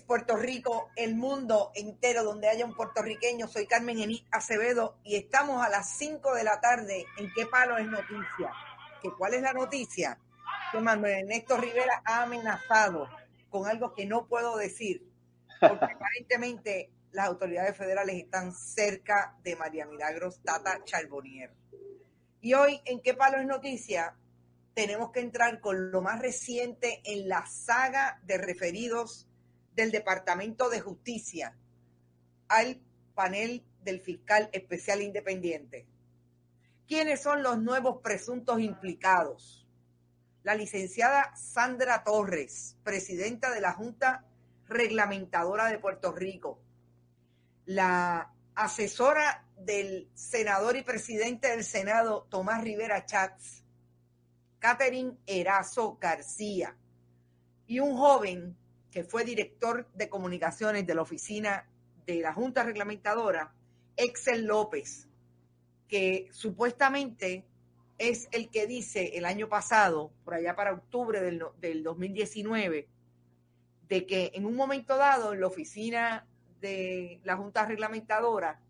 Puerto Rico, el mundo entero donde haya un puertorriqueño. Soy Carmen Enit Acevedo y estamos a las 5 de la tarde en ¿Qué palo es noticia? ¿Que ¿Cuál es la noticia? Que Manuel Ernesto Rivera ha amenazado con algo que no puedo decir, porque aparentemente las autoridades federales están cerca de María Milagros Tata Charbonnier. Y hoy en ¿Qué palo es noticia? tenemos que entrar con lo más reciente en la saga de referidos del Departamento de Justicia al panel del fiscal especial independiente. ¿Quiénes son los nuevos presuntos implicados? La licenciada Sandra Torres, presidenta de la Junta Reglamentadora de Puerto Rico. La asesora del senador y presidente del Senado, Tomás Rivera Chats Catherine Erazo García y un joven que fue director de comunicaciones de la oficina de la Junta Reglamentadora, Excel López, que supuestamente es el que dice el año pasado, por allá para octubre del, del 2019, de que en un momento dado en la oficina de la Junta Reglamentadora,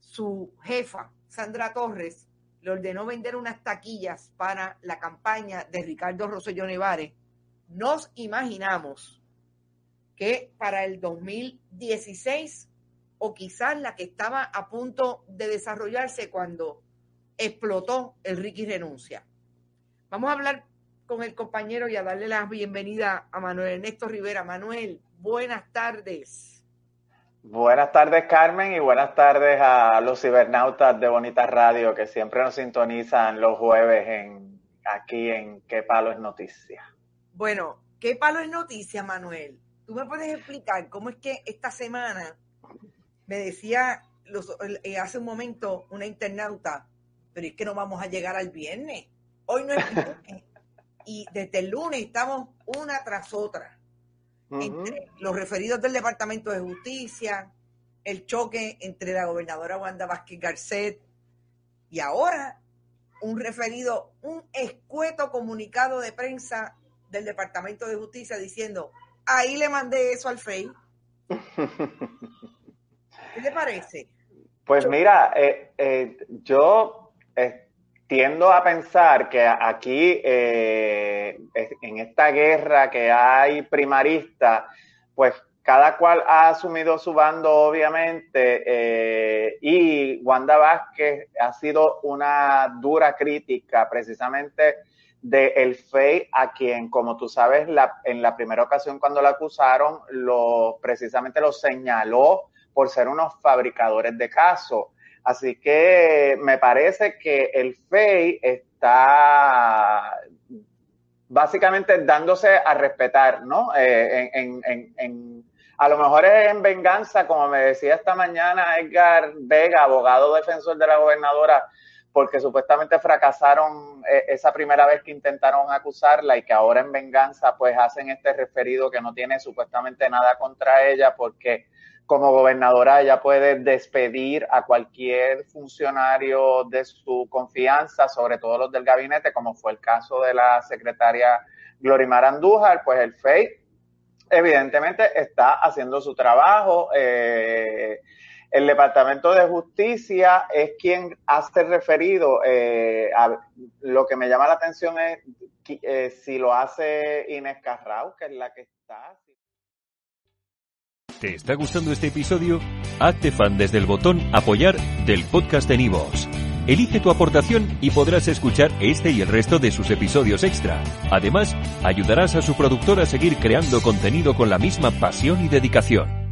su jefa, Sandra Torres, le ordenó vender unas taquillas para la campaña de Ricardo Rosselló Nevares, nos imaginamos que para el 2016 o quizás la que estaba a punto de desarrollarse cuando explotó el Ricky Renuncia. Vamos a hablar con el compañero y a darle la bienvenida a Manuel Ernesto Rivera. Manuel, buenas tardes. Buenas tardes, Carmen, y buenas tardes a los cibernautas de Bonita Radio que siempre nos sintonizan los jueves en aquí en ¿Qué palo es noticia? Bueno, ¿qué palo es noticia, Manuel? ¿Tú me puedes explicar cómo es que esta semana me decía eh, hace un momento una internauta, pero es que no vamos a llegar al viernes. Hoy no es viernes. y desde el lunes estamos una tras otra entre los referidos del Departamento de Justicia, el choque entre la gobernadora Wanda Vázquez Garcet y ahora un referido, un escueto comunicado de prensa del Departamento de Justicia diciendo, ahí le mandé eso al FEI. ¿Qué te parece? Pues mira, eh, eh, yo eh, tiendo a pensar que aquí, eh, en esta guerra que hay primarista, pues cada cual ha asumido su bando, obviamente, eh, y Wanda Vázquez ha sido una dura crítica precisamente de el FEI, a quien, como tú sabes, en la primera ocasión cuando la acusaron, lo, precisamente lo señaló por ser unos fabricadores de casos. Así que me parece que el FEI está básicamente dándose a respetar, ¿no? Eh, a lo mejor es en venganza, como me decía esta mañana Edgar Vega, abogado defensor de la gobernadora, porque supuestamente fracasaron eh, esa primera vez que intentaron acusarla y que ahora en venganza pues hacen este referido que no tiene supuestamente nada contra ella porque como gobernadora ella puede despedir a cualquier funcionario de su confianza, sobre todo los del gabinete, como fue el caso de la secretaria Glorimar Andújar, pues el FEI evidentemente está haciendo su trabajo. Eh, el Departamento de Justicia es quien hace referido eh, a lo que me llama la atención es eh, si lo hace Inés Carrao, que es la que está ¿Te está gustando este episodio? Hazte fan desde el botón Apoyar del podcast de Nivos. Elige tu aportación y podrás escuchar este y el resto de sus episodios extra. Además, ayudarás a su productor a seguir creando contenido con la misma pasión y dedicación.